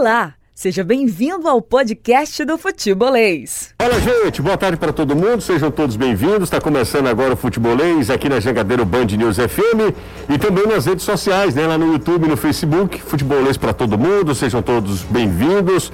Olá, seja bem-vindo ao podcast do Futebolês. Fala, gente, boa tarde para todo mundo, sejam todos bem-vindos. Está começando agora o Futebolês aqui na Jangadeiro Band News FM e também nas redes sociais, né? Lá no YouTube no Facebook. Futebolês para todo mundo, sejam todos bem-vindos.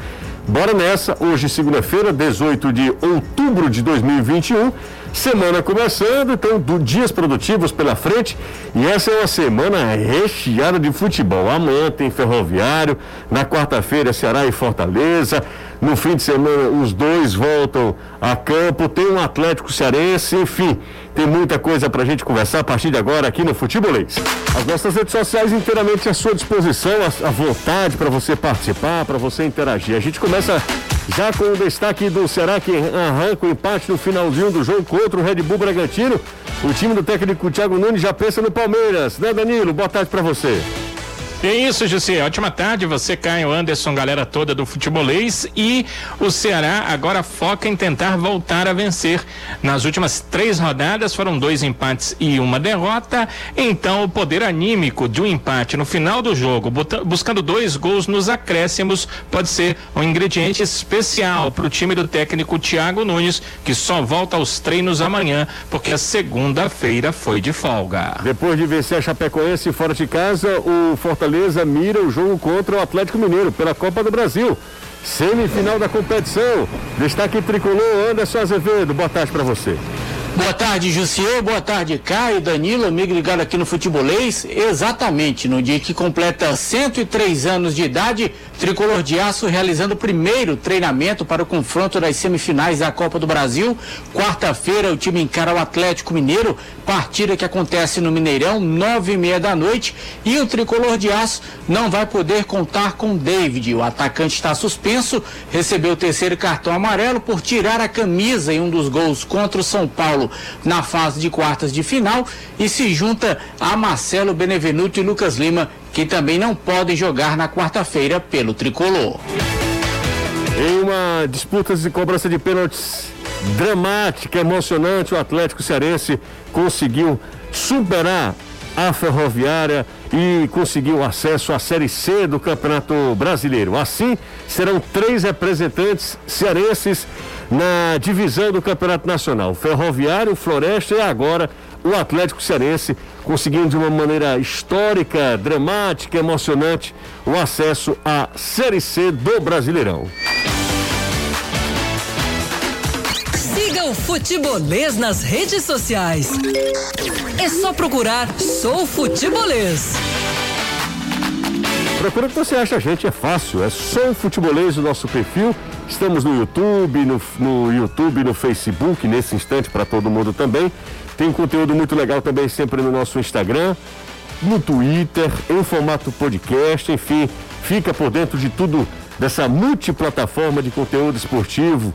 Bora nessa, hoje, segunda-feira, 18 de outubro de 2021. Semana começando, então, do, dias produtivos pela frente. E essa é uma semana recheada de futebol. Amanhã tem Ferroviário, na quarta-feira, Ceará e Fortaleza. No fim de semana, os dois voltam a campo. Tem um Atlético Cearense, enfim, tem muita coisa para a gente conversar a partir de agora aqui no Futebolês. As nossas redes sociais inteiramente à sua disposição, à vontade para você participar, para você interagir. A gente começa já com o destaque do Ceará que arranca o empate no finalzinho do jogo contra o Red Bull Bragantino. O time do técnico Thiago Nunes já pensa no Palmeiras, né, Danilo? Boa tarde para você. É isso, José. Ótima tarde. Você, Caio Anderson, galera toda do futebolês. E o Ceará agora foca em tentar voltar a vencer. Nas últimas três rodadas foram dois empates e uma derrota. Então, o poder anímico de um empate no final do jogo, buscando dois gols nos acréscimos, pode ser um ingrediente especial para o time do técnico Thiago Nunes, que só volta aos treinos amanhã, porque a segunda-feira foi de folga. Depois de vencer a Chapecoense fora de casa, o Fortaleza Fortaleza mira o jogo contra o Atlético Mineiro pela Copa do Brasil. Semifinal da competição. Destaque tricolor Anderson Azevedo. Boa tarde para você. Boa tarde, Jussier. Boa tarde, Caio, Danilo, amigo ligado aqui no Futebolês. Exatamente, no dia que completa 103 anos de idade, Tricolor de Aço realizando o primeiro treinamento para o confronto das semifinais da Copa do Brasil. Quarta-feira, o time encara o Atlético Mineiro, partida que acontece no Mineirão, nove e meia da noite. E o Tricolor de Aço não vai poder contar com David. O atacante está suspenso, recebeu o terceiro cartão amarelo por tirar a camisa em um dos gols contra o São Paulo na fase de quartas de final e se junta a Marcelo Benevenuto e Lucas Lima, que também não podem jogar na quarta-feira pelo tricolor. Em uma disputa de cobrança de pênaltis dramática, emocionante, o Atlético Cearense conseguiu superar a Ferroviária e conseguiu acesso à Série C do Campeonato Brasileiro. Assim, serão três representantes cearenses na divisão do Campeonato Nacional. Ferroviário, Floresta e agora o Atlético Cearense conseguindo de uma maneira histórica, dramática, emocionante o acesso à Série C do Brasileirão. O Futebolês nas redes sociais. É só procurar Sou Futebolês. Procura que você acha a gente, é fácil. É o Futebolês o nosso perfil. Estamos no YouTube, no, no YouTube, no Facebook, nesse instante para todo mundo também. Tem conteúdo muito legal também sempre no nosso Instagram, no Twitter, em formato podcast, enfim, fica por dentro de tudo dessa multiplataforma de conteúdo esportivo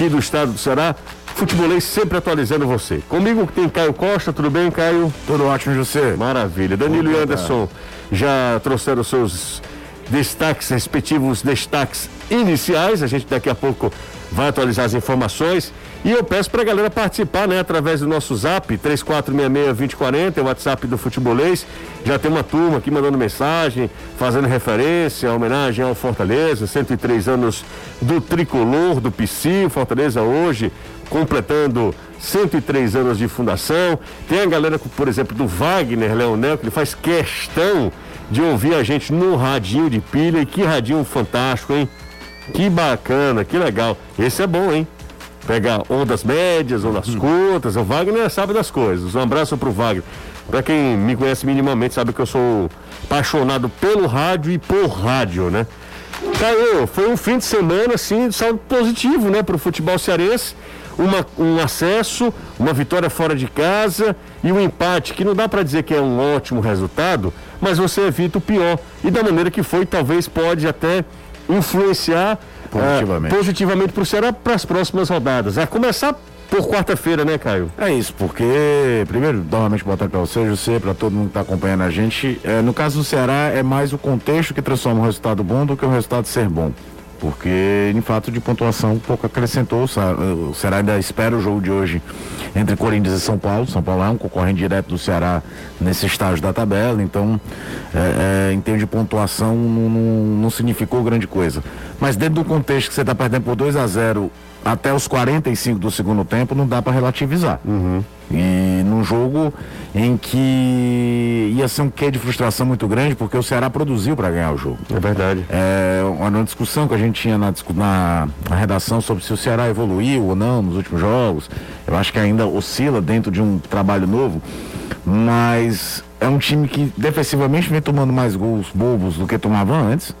aqui do estado do Ceará. Futebolês sempre atualizando você. Comigo tem Caio Costa, tudo bem, Caio? Tudo ótimo, José. Maravilha. Danilo e Anderson já trouxeram seus destaques, respectivos destaques iniciais. A gente daqui a pouco vai atualizar as informações. E eu peço para a galera participar, né, através do nosso zap, 3466-2040, é o WhatsApp do Futebolês. Já tem uma turma aqui mandando mensagem, fazendo referência, homenagem ao Fortaleza, 103 anos do tricolor, do PC, Fortaleza hoje, completando 103 anos de fundação. Tem a galera, por exemplo, do Wagner Leonel, que ele faz questão de ouvir a gente no radinho de pilha. E que radinho fantástico, hein? Que bacana, que legal. Esse é bom, hein? Pegar ondas médias, ondas hum. curtas. O Wagner sabe das coisas. Um abraço pro Wagner. Para quem me conhece minimamente, sabe que eu sou apaixonado pelo rádio e por rádio, né? Caiu, foi um fim de semana, assim, de saldo positivo, né, para o futebol cearense. Uma, um acesso, uma vitória fora de casa e um empate, que não dá para dizer que é um ótimo resultado, mas você evita o pior. E da maneira que foi, talvez pode até influenciar positivamente, uh, positivamente para o Ceará para as próximas rodadas. A começar por quarta-feira, né, Caio? É isso, porque, primeiro, novamente boa tarde para você, José, para todo mundo que está acompanhando a gente. É, no caso do Ceará, é mais o contexto que transforma um resultado bom do que o resultado ser bom. Porque em fato de pontuação pouco acrescentou. O Ceará ainda espera o jogo de hoje entre Corinthians e São Paulo. São Paulo é um concorrente direto do Ceará nesse estágio da tabela, então é, é, em termos de pontuação não, não, não significou grande coisa. Mas dentro do contexto que você está perdendo por 2 a 0 até os 45 do segundo tempo, não dá para relativizar. Uhum. E num jogo em que ia ser um quê de frustração muito grande, porque o Ceará produziu para ganhar o jogo. É verdade. É uma discussão que a gente tinha na, na, na, redação sobre se o Ceará evoluiu ou não nos últimos jogos. Eu acho que ainda oscila dentro de um trabalho novo, mas é um time que defensivamente vem tomando mais gols bobos do que tomava antes,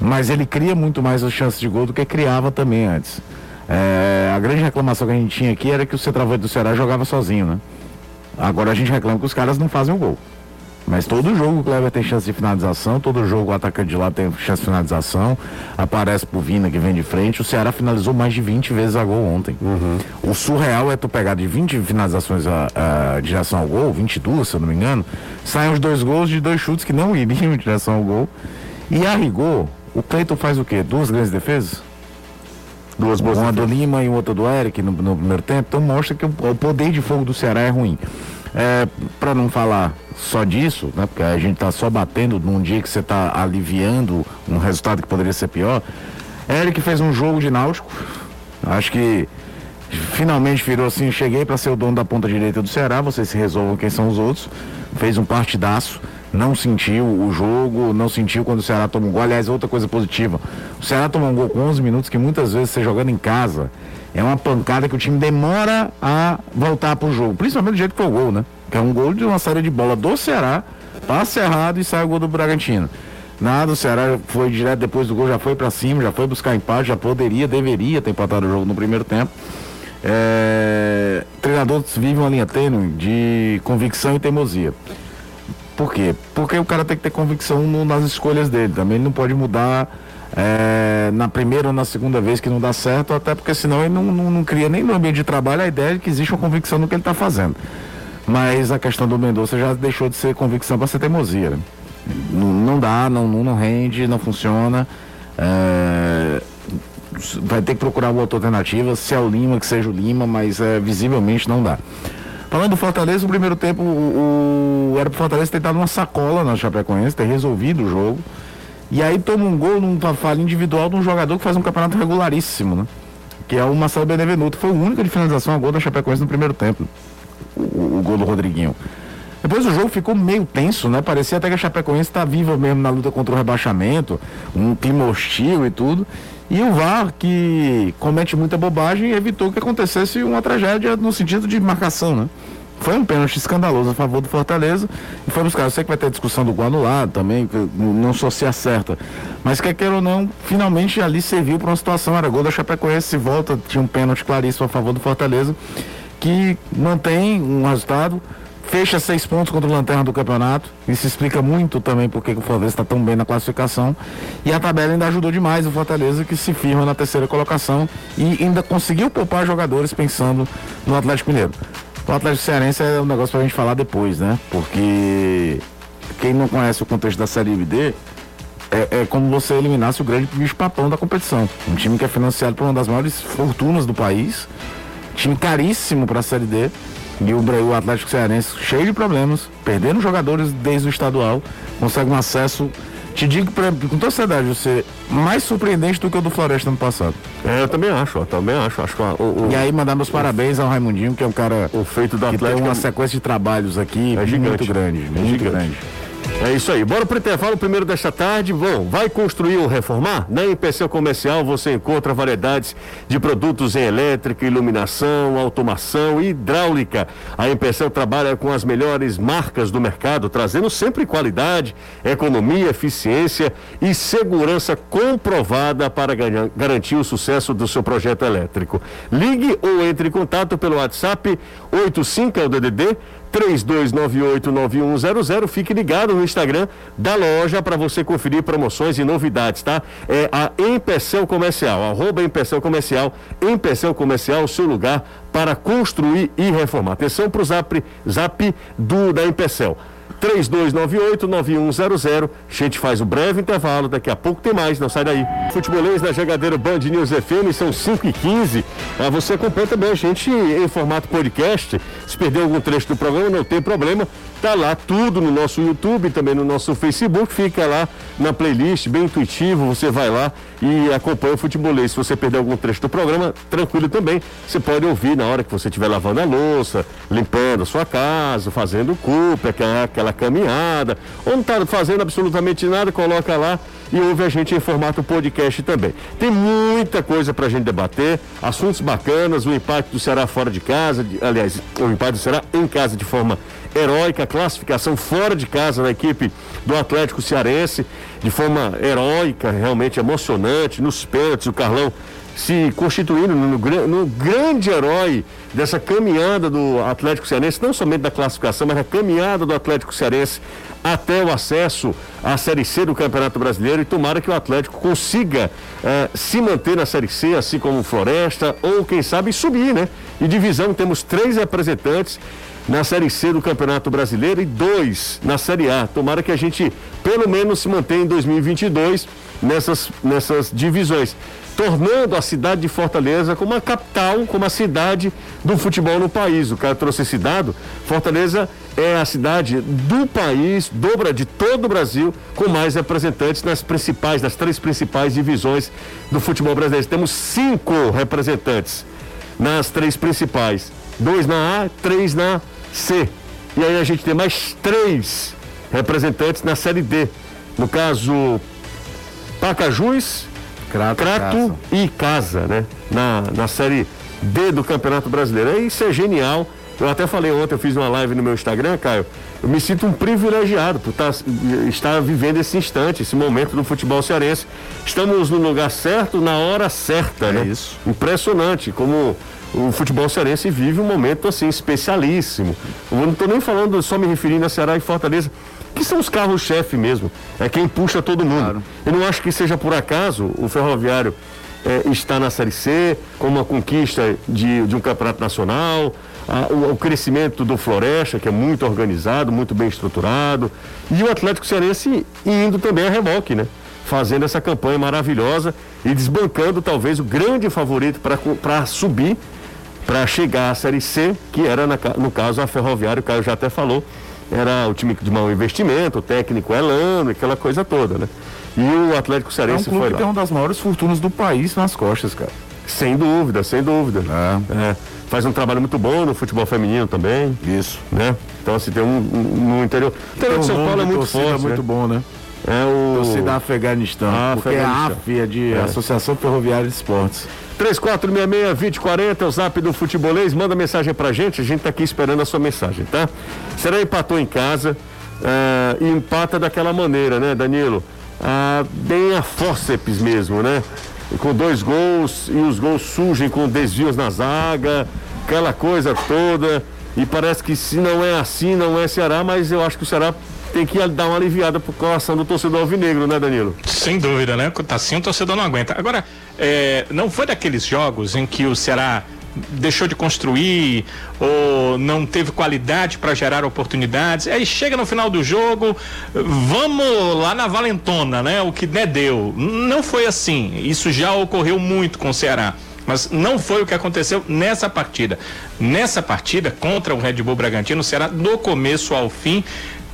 mas ele cria muito mais as chances de gol do que criava também antes. É, a grande reclamação que a gente tinha aqui era que o centroavante do Ceará jogava sozinho, né? Agora a gente reclama que os caras não fazem o gol. Mas todo jogo o Cleber tem chance de finalização, todo jogo o atacante de lá tem chance de finalização. Aparece pro Vina que vem de frente. O Ceará finalizou mais de 20 vezes a gol ontem. Uhum. O surreal é tu pegar de 20 finalizações a, a, de direção ao gol, 22, se eu não me engano, saem os dois gols de dois chutes que não iriam em direção ao gol. E a rigor, o Cleiton faz o quê? Duas grandes defesas? Duas boas Uma do Lima e outra do Eric no, no, primeiro tempo. Então mostra que o, o, poder de fogo do Ceará é ruim. É, para não falar só disso, né? Porque a gente está só batendo num dia que você está aliviando um resultado que poderia ser pior. Eric fez um jogo de náutico. Acho que finalmente virou assim, cheguei para ser o dono da ponta direita do Ceará, vocês se resolvam quem são os outros. Fez um partidaço não sentiu o jogo, não sentiu quando o Ceará toma um gol. Aliás, outra coisa positiva, o Ceará toma um gol com 11 minutos que muitas vezes você jogando em casa é uma pancada que o time demora a voltar pro jogo, principalmente do jeito que foi o gol, né? Que é um gol de uma série de bola do Ceará, passe errado e sai o gol do Bragantino. Nada, o Ceará foi direto depois do gol, já foi para cima, já foi buscar empate, já poderia, deveria ter empatado o jogo no primeiro tempo. É... Treinadores vivem uma linha tênue de convicção e teimosia. Por quê? Porque o cara tem que ter convicção no, nas escolhas dele. Também ele não pode mudar é, na primeira ou na segunda vez que não dá certo, até porque senão ele não, não, não cria nem no ambiente de trabalho a ideia de que existe uma convicção no que ele está fazendo. Mas a questão do Mendonça já deixou de ser convicção para ser teimosia. Né? Não, não, dá, não, não, rende, não funciona. É, vai ter que procurar outra alternativa, se é o Lima, que seja o Lima, mas é, visivelmente não dá. Falando do Fortaleza, no primeiro tempo, o, o era pro Fortaleza ter dado uma sacola na Chapecoense, ter resolvido o jogo. E aí toma um gol numa falha individual de um jogador que faz um campeonato regularíssimo, né? Que é o Marcelo Benevenuto. Foi o único de finalização a gol da Chapecoense no primeiro tempo. O, o gol do Rodriguinho. Depois o jogo ficou meio tenso, né? Parecia até que a Chapecoense está viva mesmo na luta contra o rebaixamento, um clima hostil e tudo. E o VAR, que comete muita bobagem, evitou que acontecesse uma tragédia no sentido de marcação, né? Foi um pênalti escandaloso a favor do Fortaleza e foi buscar. Eu sei que vai ter discussão do gol anulado também, não só se acerta. Mas quer queira ou não, finalmente ali serviu para uma situação. Era gol da Chapecoense, se volta, tinha um pênalti claríssimo a favor do Fortaleza, que mantém um resultado fecha seis pontos contra o Lanterna do campeonato. Isso explica muito também porque o Fortaleza está tão bem na classificação. E a tabela ainda ajudou demais o Fortaleza, que se firma na terceira colocação e ainda conseguiu poupar jogadores pensando no Atlético Mineiro. O Atlético Cearense é um negócio para a gente falar depois, né? Porque quem não conhece o contexto da Série B, é, é, como você eliminasse o grande bicho papão da competição. Um time que é financiado por uma das maiores fortunas do país, time caríssimo para a Série D e o, o Atlético Cearense, cheio de problemas, perdendo jogadores desde o estadual, consegue um acesso, te digo pra, com toda seriedade, você mais surpreendente do que o do Floresta no passado. É, eu também acho, eu também acho. acho o, o, e aí mandar meus parabéns ao Raimundinho, que é um cara o feito do que Atlético tem uma sequência de trabalhos aqui é gigante, muito grande, é muito gigante. grande. É isso aí. Bora pro intervalo primeiro desta tarde. Bom, vai construir ou reformar? Na Empecel Comercial você encontra variedades de produtos em elétrica, iluminação, automação e hidráulica. A Empecel trabalha com as melhores marcas do mercado, trazendo sempre qualidade, economia, eficiência e segurança comprovada para garantir o sucesso do seu projeto elétrico. Ligue ou entre em contato pelo WhatsApp 85 é o DDD 32989100. Fique ligado no Instagram da loja para você conferir promoções e novidades, tá? É a Empecel Comercial, arroba Empecel Comercial, Empecel Comercial, o seu lugar para construir e reformar. Atenção para o zap, zap do, da Empecel. 3298-9100. A gente faz um breve intervalo, daqui a pouco tem mais, não sai daí. Futebolês na Jogadeira Band News FM, são 5 e 15 ah, Você acompanha também a gente em formato podcast. Se perder algum trecho do programa, não tem problema. Tá lá tudo no nosso YouTube, também no nosso Facebook, fica lá na playlist, bem intuitivo, você vai lá e acompanha o futebolês. Se você perder algum trecho do programa, tranquilo também. Você pode ouvir na hora que você estiver lavando a louça, limpando a sua casa, fazendo culpa, aquela, aquela caminhada, ou não está fazendo absolutamente nada, coloca lá e ouve a gente em formato podcast também. Tem muita coisa para a gente debater, assuntos bacanas, o impacto do Ceará fora de casa, de, aliás, o impacto do Ceará em casa de forma heróica, classificação fora de casa da equipe do Atlético Cearense, de forma heróica, realmente emocionante, nos pênaltis, o Carlão se constituindo no, no, grande herói dessa caminhada do Atlético Cearense, não somente da classificação, mas da caminhada do Atlético Cearense até o acesso à Série C do Campeonato Brasileiro e tomara que o Atlético consiga eh, se manter na Série C, assim como o Floresta, ou quem sabe subir, né? E divisão, temos três representantes na Série C do Campeonato Brasileiro e dois na Série A. Tomara que a gente, pelo menos, se mantenha em 2022 nessas, nessas divisões, tornando a cidade de Fortaleza como a capital, como a cidade do futebol no país. O cara trouxe esse dado. Fortaleza é a cidade do país, dobra de todo o Brasil, com mais representantes nas principais, nas três principais divisões do futebol brasileiro. Temos cinco representantes nas três principais: dois na A, três na C. E aí a gente tem mais três representantes na Série D. No caso, Pacajus, Crato, Crato e Casa, né? Na, na Série D do Campeonato Brasileiro. Isso é genial. Eu até falei ontem, eu fiz uma live no meu Instagram, Caio. Eu me sinto um privilegiado por estar, tá, estar vivendo esse instante, esse momento do futebol cearense. Estamos no lugar certo, na hora certa, é né? Isso. Impressionante como o futebol cearense vive um momento assim especialíssimo. Eu não estou nem falando, só me referindo a Ceará e Fortaleza, que são os carros-chefe mesmo. É quem puxa todo mundo. Claro. Eu não acho que seja por acaso o Ferroviário é, está na Série C, com uma conquista de, de um campeonato nacional, a, o, o, crescimento do Floresta, que é muito organizado, muito bem estruturado, e o Atlético Cearense indo também a reboque, né? Fazendo essa campanha maravilhosa e desbancando talvez o grande favorito para subir para chegar à Série C, que era, na, no caso, a Ferroviária, o Caio já até falou, era o time de mau investimento, o técnico Elano, aquela coisa toda, né? E o Atlético Cearense é um clube foi lá. que tem uma das maiores fortunas do país nas costas, cara. Sem dúvida, sem dúvida. É. É. Faz um trabalho muito bom no futebol feminino também. Isso. Né? Então, assim, tem um, um no interior. O interior de São Paulo é muito forte. É muito né? bom, né? É o. Torcida Afeganistão. Ah, porque Afeganistão. é a de é. Associação Ferroviária de Esportes. 3466-2040 é o zap do futebolês. Manda mensagem pra gente, a gente tá aqui esperando a sua mensagem, tá? Será empatou em casa uh, empata daquela maneira, né, Danilo? Uh, bem a fórceps mesmo, né? Com dois gols e os gols surgem com desvios na zaga, aquela coisa toda. E parece que se não é assim, não é Ceará, mas eu acho que o Ceará tem que dar uma aliviada pro coração do torcedor alvinegro, né, Danilo? Sem dúvida, né? Tá assim, o torcedor não aguenta. Agora, é, não foi daqueles jogos em que o Ceará deixou de construir ou não teve qualidade para gerar oportunidades. Aí chega no final do jogo, vamos lá na valentona, né? O que né, deu. Não foi assim. Isso já ocorreu muito com o Ceará. Mas não foi o que aconteceu nessa partida. Nessa partida contra o Red Bull Bragantino, o Ceará, do começo ao fim,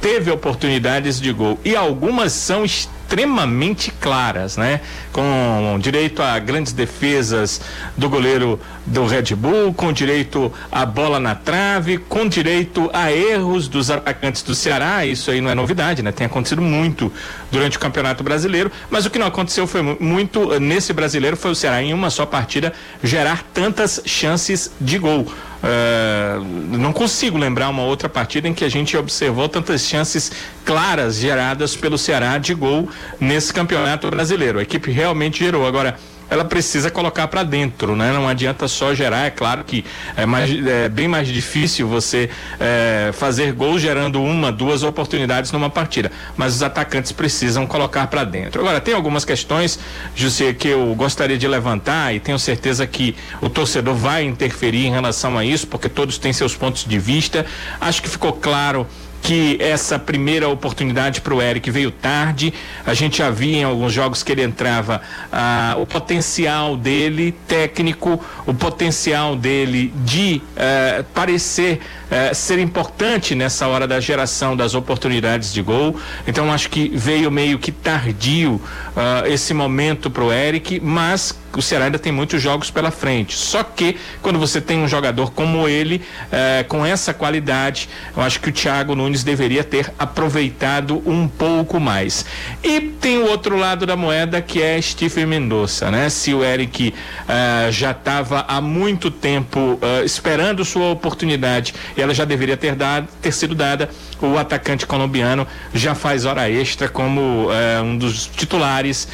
teve oportunidades de gol e algumas são extremamente claras, né? Com direito a grandes defesas do goleiro do Red Bull, com direito a bola na trave, com direito a erros dos atacantes do Ceará. Isso aí não é novidade, né? Tem acontecido muito durante o Campeonato Brasileiro, mas o que não aconteceu foi muito nesse brasileiro foi o Ceará em uma só partida gerar tantas chances de gol. É, não consigo lembrar uma outra partida em que a gente observou tantas chances claras geradas pelo Ceará de gol nesse campeonato brasileiro. A equipe realmente gerou. Agora, ela precisa colocar para dentro, né? Não adianta só gerar, é claro que é, mais, é bem mais difícil você é, fazer gol gerando uma, duas oportunidades numa partida, mas os atacantes precisam colocar para dentro. Agora, tem algumas questões, José, que eu gostaria de levantar e tenho certeza que o torcedor vai interferir em relação a isso, porque todos têm seus pontos de vista. Acho que ficou claro que essa primeira oportunidade para o Eric veio tarde. A gente já via em alguns jogos que ele entrava ah, o potencial dele técnico, o potencial dele de eh, parecer eh, ser importante nessa hora da geração das oportunidades de gol. Então acho que veio meio que tardio ah, esse momento para o Eric, mas o Ceará ainda tem muitos jogos pela frente. Só que quando você tem um jogador como ele, eh, com essa qualidade, eu acho que o Thiago Nunes deveria ter aproveitado um pouco mais. E tem o outro lado da moeda que é Stephen Mendonça, né? Se o Eric eh, já estava há muito tempo eh, esperando sua oportunidade e ela já deveria ter dado, ter sido dada, o atacante colombiano já faz hora extra como um dos titulares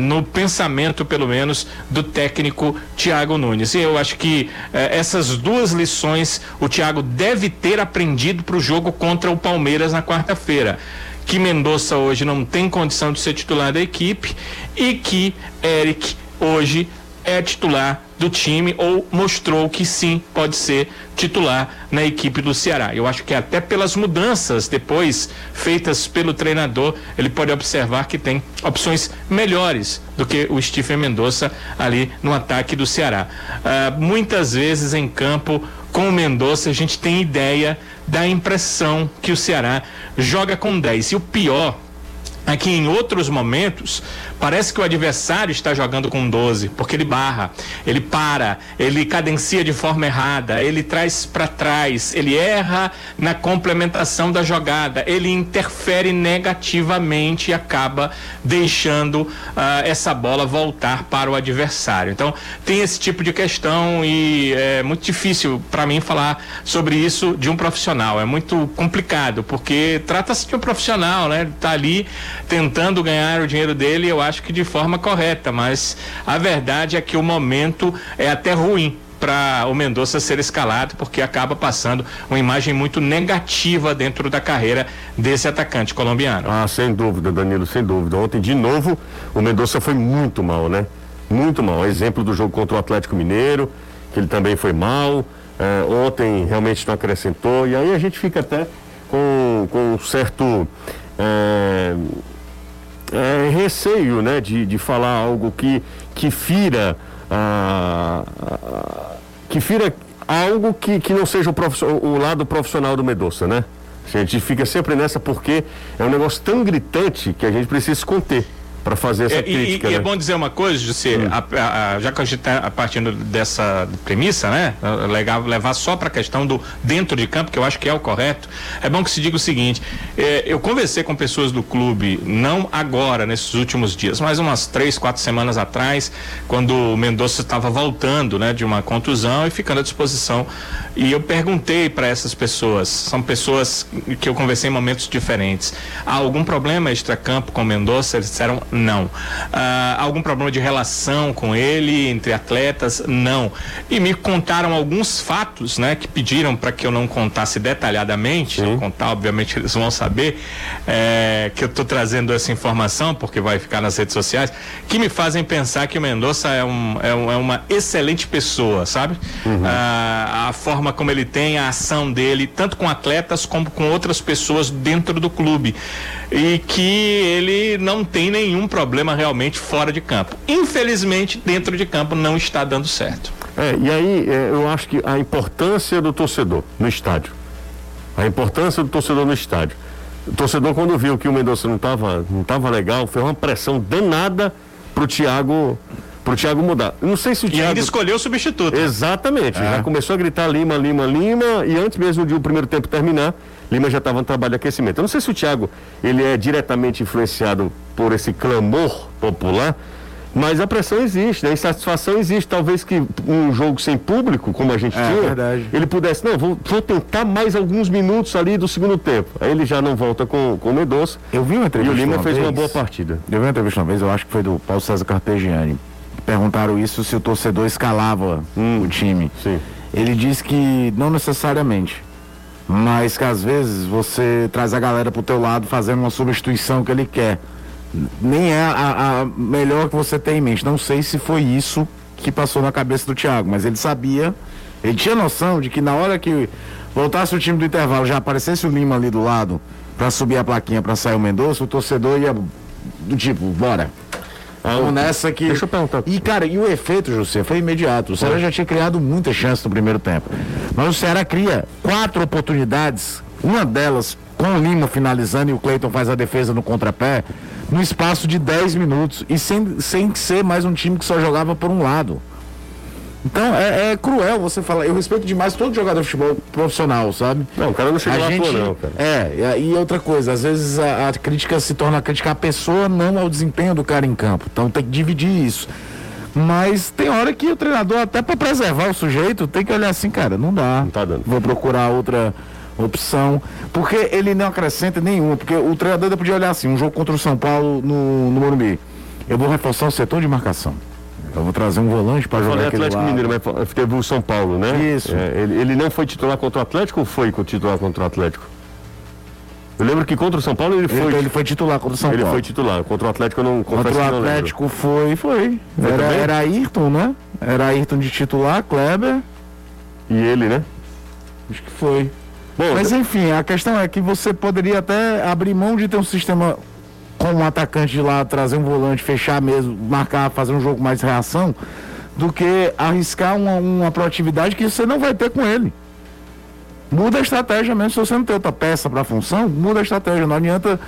no pensamento, pelo menos, do técnico Thiago Nunes. E eu acho que eh, essas duas lições o Thiago deve ter aprendido para o jogo contra o Palmeiras na quarta-feira. Que Mendonça hoje não tem condição de ser titular da equipe e que Eric hoje é titular do time ou mostrou que sim pode ser titular na equipe do Ceará. Eu acho que até pelas mudanças depois feitas pelo treinador, ele pode observar que tem opções melhores do que o Stephen Mendonça ali no ataque do Ceará. Uh, muitas vezes em campo com o Mendonça a gente tem ideia da impressão que o Ceará joga com 10. E o pior é que em outros momentos Parece que o adversário está jogando com 12, porque ele barra, ele para, ele cadencia de forma errada, ele traz para trás, ele erra na complementação da jogada, ele interfere negativamente e acaba deixando uh, essa bola voltar para o adversário. Então, tem esse tipo de questão e é muito difícil para mim falar sobre isso de um profissional. É muito complicado, porque trata-se de um profissional, né? Tá ali tentando ganhar o dinheiro dele, eu acho acho que de forma correta, mas a verdade é que o momento é até ruim para o Mendonça ser escalado, porque acaba passando uma imagem muito negativa dentro da carreira desse atacante colombiano. Ah, sem dúvida, Danilo, sem dúvida. Ontem, de novo, o Mendonça foi muito mal, né? Muito mal. Exemplo do jogo contra o Atlético Mineiro, que ele também foi mal. É, ontem realmente não acrescentou. E aí a gente fica até com, com um certo. É, é, receio né, de, de falar algo que, que fira ah, ah, que fira algo que, que não seja o, o lado profissional do Medoça, né? A gente fica sempre nessa porque é um negócio tão gritante que a gente precisa se conter para fazer essa é, crítica. E, e é né? é bom dizer uma coisa, José, hum. a, a, já que a gente está partindo dessa premissa, né? Legal, levar só para a questão do dentro de campo, que eu acho que é o correto. É bom que se diga o seguinte: é, eu conversei com pessoas do clube, não agora, nesses últimos dias, mas umas três, quatro semanas atrás, quando o Mendonça estava voltando, né, de uma contusão e ficando à disposição. E eu perguntei para essas pessoas, são pessoas que eu conversei em momentos diferentes, há algum problema extra-campo com o Mendonça? Eles disseram não. Ah, algum problema de relação com ele, entre atletas? Não. E me contaram alguns fatos, né, que pediram para que eu não contasse detalhadamente. Eu contar, obviamente, eles vão saber é, que eu estou trazendo essa informação, porque vai ficar nas redes sociais, que me fazem pensar que o Mendonça é, um, é, um, é uma excelente pessoa, sabe? Uhum. Ah, a forma como ele tem, a ação dele, tanto com atletas como com outras pessoas dentro do clube. E que ele não tem nenhum problema realmente fora de campo. Infelizmente, dentro de campo não está dando certo. É, e aí é, eu acho que a importância do torcedor no estádio. A importância do torcedor no estádio. O torcedor, quando viu que o Mendonça não estava não tava legal, foi uma pressão danada pro Thiago pro Thiago mudar. Não sei se o Thiago. E ainda escolheu o substituto. Exatamente. É. Já começou a gritar Lima, Lima, Lima, e antes mesmo de o primeiro tempo terminar, Lima já estava no trabalho de aquecimento. Eu não sei se o Thiago ele é diretamente influenciado por esse clamor popular, mas a pressão existe, né? a insatisfação existe. Talvez que um jogo sem público, como a gente é, tinha, verdade. ele pudesse, não, vou, vou, tentar mais alguns minutos ali do segundo tempo. Aí ele já não volta com, com o Medoça. Eu vi uma entrevista. E o Lima uma fez vez, uma boa partida. Eu vi uma entrevista uma vez, eu acho que foi do Paulo César Carpegiani. Perguntaram isso se o torcedor escalava hum, o time. Sim. Ele disse que não necessariamente mas que às vezes você traz a galera pro teu lado fazendo uma substituição que ele quer. Nem é a, a melhor que você tem em mente. Não sei se foi isso que passou na cabeça do Thiago, mas ele sabia Ele tinha noção de que na hora que voltasse o time do intervalo, já aparecesse o Lima ali do lado para subir a plaquinha para sair o Mendonça, o torcedor ia do tipo, bora. Vamos nessa que. Deixa eu perguntar. E, cara, e o efeito, José, foi imediato. O Ceará já tinha criado muitas chances no primeiro tempo. Mas o Ceará cria quatro oportunidades, uma delas com o Lima finalizando e o Cleiton faz a defesa no contrapé, no espaço de 10 minutos. E sem, sem ser mais um time que só jogava por um lado. Então é, é cruel você falar. Eu respeito demais todo jogador de futebol profissional, sabe? Não, o cara não chega A lá gente, não, cara. É, e outra coisa, às vezes a, a crítica se torna a pessoa, não ao desempenho do cara em campo. Então tem que dividir isso. Mas tem hora que o treinador, até para preservar o sujeito, tem que olhar assim, cara, não dá. Não tá dando. Vou procurar outra opção. Porque ele não acrescenta nenhuma. Porque o treinador podia olhar assim, um jogo contra o São Paulo no, no Morumbi. Eu vou reforçar o setor de marcação. Eu vou trazer um volante para jogar Falei Atlético lado. Mineiro, mas teve o São Paulo, né? Isso. É, ele, ele não foi titular contra o Atlético ou foi titular contra o Atlético? Eu lembro que contra o São Paulo ele foi. Ele, ele foi titular contra o São ele Paulo. foi titular. Contra o Atlético eu não confesso Contra o. Atlético foi, foi. Foi Era, também? era Ayrton, né? Era Ayrton de titular, Kleber. E ele, né? Acho que foi. Bom, Mas enfim, a questão é que você poderia até abrir mão de ter um sistema com um atacante de lá, trazer um volante, fechar mesmo, marcar, fazer um jogo mais reação, do que arriscar uma, uma proatividade que você não vai ter com ele. Muda a estratégia mesmo, se você não tem outra peça para a função, muda a estratégia. Não adianta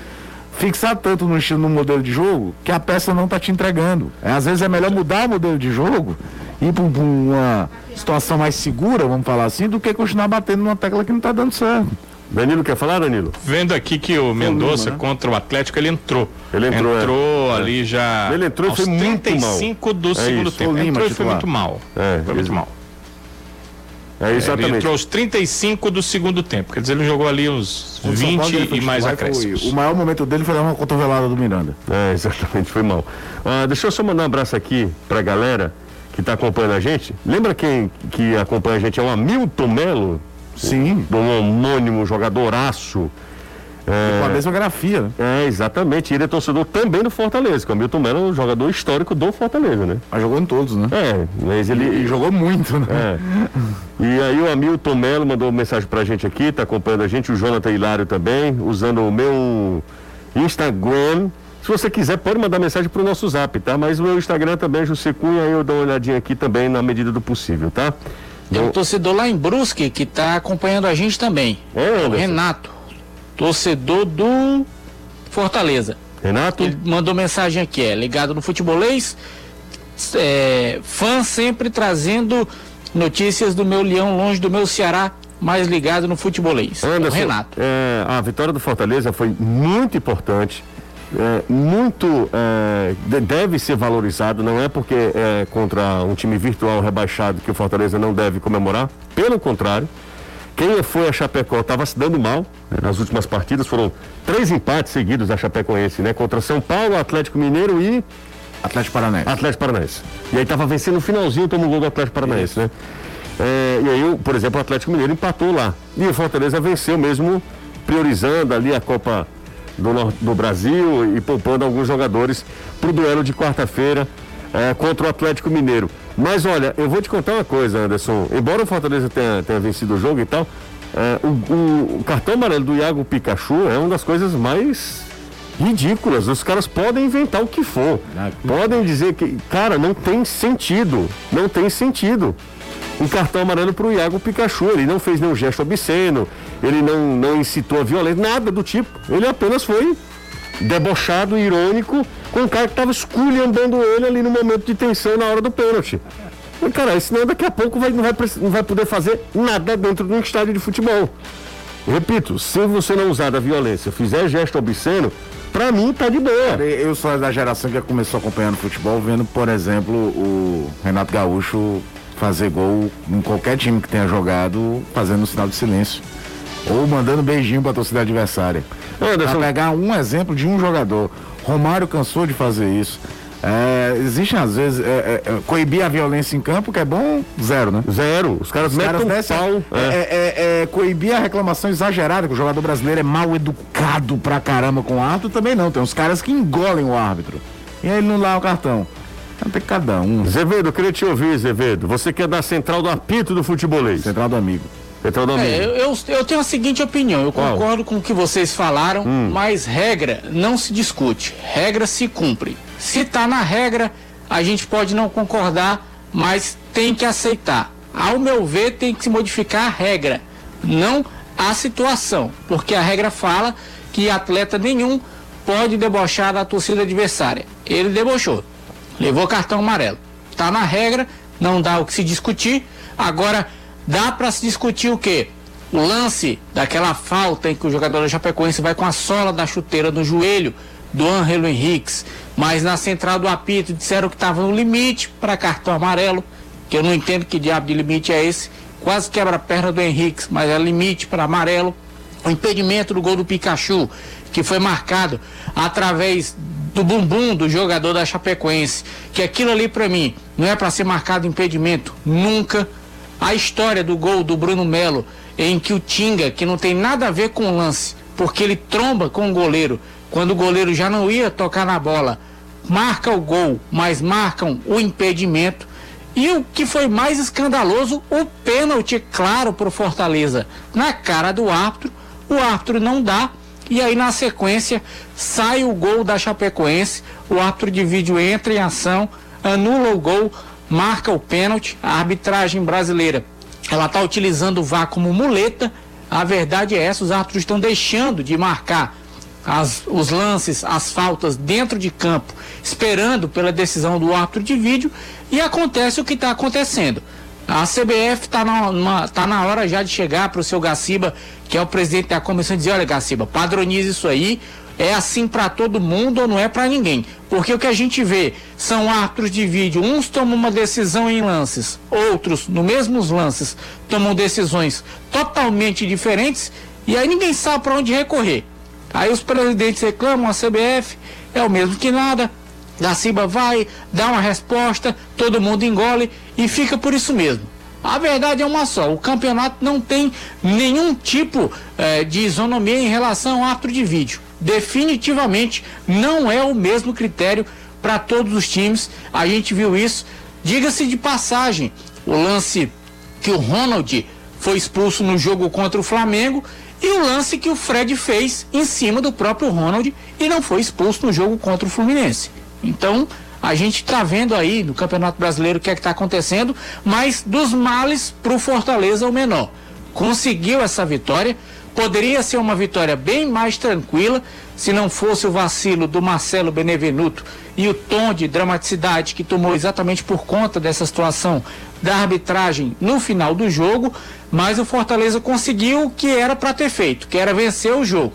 fixar tanto no estilo, no modelo de jogo, que a peça não está te entregando. É, às vezes é melhor mudar o modelo de jogo ir para uma situação mais segura, vamos falar assim, do que continuar batendo numa tecla que não está dando certo. Danilo quer falar, Danilo? Vendo aqui que o Mendonça né? contra o Atlético ele entrou. Ele entrou, é. ali já. Ele entrou e foi muito 35 do É segundo isso. tempo. Lima entrou e foi muito mal. É, foi muito ele- mal. É Ele exatamente. entrou aos 35 do segundo tempo. Quer dizer, ele jogou ali uns O São Paulo, 20 ele foi e mais foi- acréscimos. O maior momento dele foi dar uma cotovelada do Miranda. É, exatamente, foi mal. Ah, deixa eu só mandar um abraço aqui pra galera que tá acompanhando a gente. Lembra quem que acompanha a gente? É o Hamilton Melo, Sim. do homônimo jogadoraço. Com a mesma grafia, né? É, exatamente. Ele é torcedor também do Fortaleza, que o Hamilton Melo é um jogador histórico do Fortaleza, né? Mas jogou em todos, né? É, mas ele. E jogou muito, né? É. E aí o Hamilton Melo mandou mensagem pra gente aqui, tá acompanhando a gente, o Jonathan Hilário também, usando o meu Instagram. Se você quiser, pode mandar mensagem pro nosso zap, tá? Mas o meu Instagram também é José Cunha, aí eu dou uma olhadinha aqui também na medida do possível, tá? Tem um torcedor lá em Brusque que está acompanhando a gente também. É, o? Renato, torcedor do Fortaleza. Renato? Ele mandou mensagem aqui, é ligado no futebolês, é, fã sempre trazendo notícias do meu leão longe do meu Ceará, mais ligado no futebolês. É o Anderson, Renato. é, a vitória do Fortaleza foi muito importante, é, muito é, de- deve ser valorizado. Não é porque é contra um time virtual rebaixado que o Fortaleza não deve comemorar. Pelo contrário, quem foi a Chapecó estava se dando mal né, nas últimas partidas. Foram três empates seguidos da Chapecoense, né? Contra São Paulo, Atlético Mineiro e Atlético Paranaense. Atlético Paranaense. E aí tava vencendo no finalzinho, tomou o gol do Atlético Paranaense, né? É, e aí, por exemplo, o Atlético Mineiro empatou lá. E o Fortaleza venceu mesmo, priorizando ali a Copa do, do Brasil e poupando alguns jogadores pro duelo de quarta-feira é, contra o Atlético Mineiro. Mas olha, eu vou te contar uma coisa, Anderson. Embora o Fortaleza tenha, tenha vencido o jogo e tal, é, o, o- o cartão amarelo do Iago Pikachu é uma das coisas mais ridículas. Os caras podem inventar o que for. Podem dizer que, cara, não tem sentido. Não tem sentido. Um cartão amarelo pro Iago Pikachu. Ele não fez nenhum gesto obsceno, ele não, não incitou a violência, nada do tipo. Ele apenas foi debochado, irônico, com um cara que estava esculhambando ele ali no momento de tensão na hora do pênalti. E, cara, senão daqui a pouco vai, não, vai, não vai poder fazer nada dentro de um estádio de futebol. Repito, se você não usar da violência, fizer gesto obsceno, pra mim tá de boa. Eu sou da geração que começou acompanhando futebol, vendo, por exemplo, o Renato Gaúcho fazer gol em qualquer time que tenha jogado, fazendo um sinal de silêncio. Ou mandando beijinho pra torcida adversária. Pra Anderson, pegar um exemplo de um jogador. Romário cansou de fazer isso. É, existem às vezes é, é, é, coibir a violência em campo, que é bom, zero, né? zero. Os caras Os metem caras um pau. é, é. é, coibir a reclamação exagerada, que o jogador brasileiro é mal educado pra caramba com o árbitro, também não. Tem uns caras que engolem o árbitro. E aí ele não dá o cartão. Tem cada um. Zevedo, queria te ouvir, Zevedo. Você quer dar central do apito do futebolês? Central do amigo. Amigo. É, eu, eu, eu tenho a seguinte opinião, eu Qual? concordo com o que vocês falaram, Hum. mas regra não se discute, regra se cumpre. Se tá na regra, a gente pode não concordar, mas tem que aceitar. Ao meu ver, tem que se modificar a regra, não a situação, porque a regra fala que atleta nenhum pode debochar da torcida adversária. Ele debochou, levou cartão amarelo. Tá na regra, não dá o que se discutir. Agora, dá para se discutir o quê? O lance daquela falta em que o jogador da Chapecoense vai com a sola da chuteira no joelho do Angelo Henriques, mas na central do apito disseram que estava no limite para cartão amarelo, que eu não entendo que diabo de limite é esse. Quase quebra a perna do Henriques, mas é limite para amarelo. O impedimento do gol do Pikachu, que foi marcado através do bumbum do jogador da Chapecoense, que aquilo ali para mim não é para ser marcado impedimento nunca. A história do gol do Bruno Melo, em que o Tinga, que não tem nada a ver com o lance, porque ele tromba com o goleiro, quando o goleiro já não ia tocar na bola, marca o gol, mas marcam o impedimento. E o que foi mais escandaloso, o pênalti claro para o Fortaleza na cara do árbitro. O árbitro não dá. E aí, na sequência, sai o gol da Chapecoense. O árbitro de vídeo entra em ação, anula o gol, marca o pênalti. A arbitragem brasileira ela está utilizando o VAR como muleta. A verdade é essa: os árbitros estão deixando de marcar as- os lances, as faltas dentro de campo, esperando pela decisão do árbitro de vídeo, e acontece o que está acontecendo. A CBF está na, tá na hora já de chegar para o seu Gaciba, que é o presidente da comissão, e dizer: olha, Gaciba, padronize isso aí. É assim para todo mundo ou não é para ninguém? Porque o que a gente vê são árbitros de vídeo, uns tomam uma decisão em lances, outros, no mesmos lances, tomam decisões totalmente diferentes e aí ninguém sabe para onde recorrer. Aí os presidentes reclamam, a CBF é o mesmo que nada. Gaciba vai, dá uma resposta, todo mundo engole e fica por isso mesmo. A verdade é uma só: o campeonato não tem nenhum tipo eh, de isonomia em relação ao árbitro de vídeo. Definitivamente não é o mesmo critério para todos os times. A gente viu isso. Diga-se de passagem, o lance que o Ronald foi expulso no jogo contra o Flamengo e o lance que o Fred fez em cima do próprio Ronald e não foi expulso no jogo contra o Fluminense. Então, a gente está vendo aí no Campeonato Brasileiro o que é que está acontecendo, mas dos males para o Fortaleza o menor. Conseguiu essa vitória, poderia ser uma vitória bem mais tranquila se não fosse o vacilo do Marcelo Benevenuto e o tom de dramaticidade que tomou exatamente por conta dessa situação da arbitragem no final do jogo, mas o Fortaleza conseguiu o que era para ter feito, que era vencer o jogo.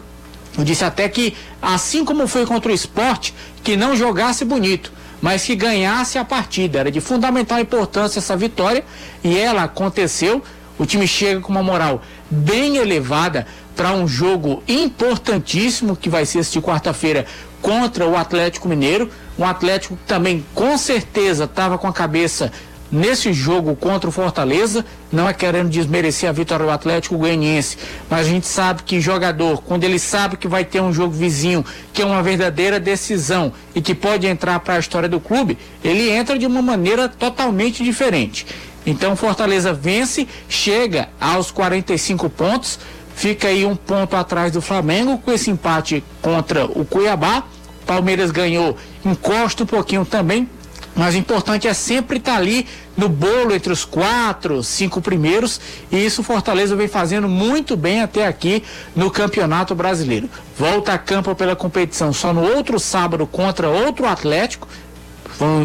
Eu disse até que, assim como foi contra o esporte, que não jogasse bonito, mas que ganhasse a partida. Era de fundamental importância essa vitória e ela aconteceu. O time chega com uma moral bem elevada para um jogo importantíssimo que vai ser este quarta-feira contra o Atlético Mineiro. Um Atlético que também com certeza estava com a cabeça nesse jogo contra o Fortaleza, não é querendo desmerecer a vitória do Atlético Goianiense, mas a gente sabe que jogador, quando ele sabe que vai ter um jogo vizinho, que é uma verdadeira decisão e que pode entrar para a história do clube, ele entra de uma maneira totalmente diferente. Então o Fortaleza vence, chega aos 45 pontos, fica aí um ponto atrás do Flamengo com esse empate contra o Cuiabá. Palmeiras ganhou, encosta um pouquinho também, mas o importante é sempre estar ali no bolo entre os quatro, cinco primeiros. E isso o Fortaleza vem fazendo muito bem até aqui no Campeonato Brasileiro. Volta a campo pela competição só no outro sábado contra outro Atlético.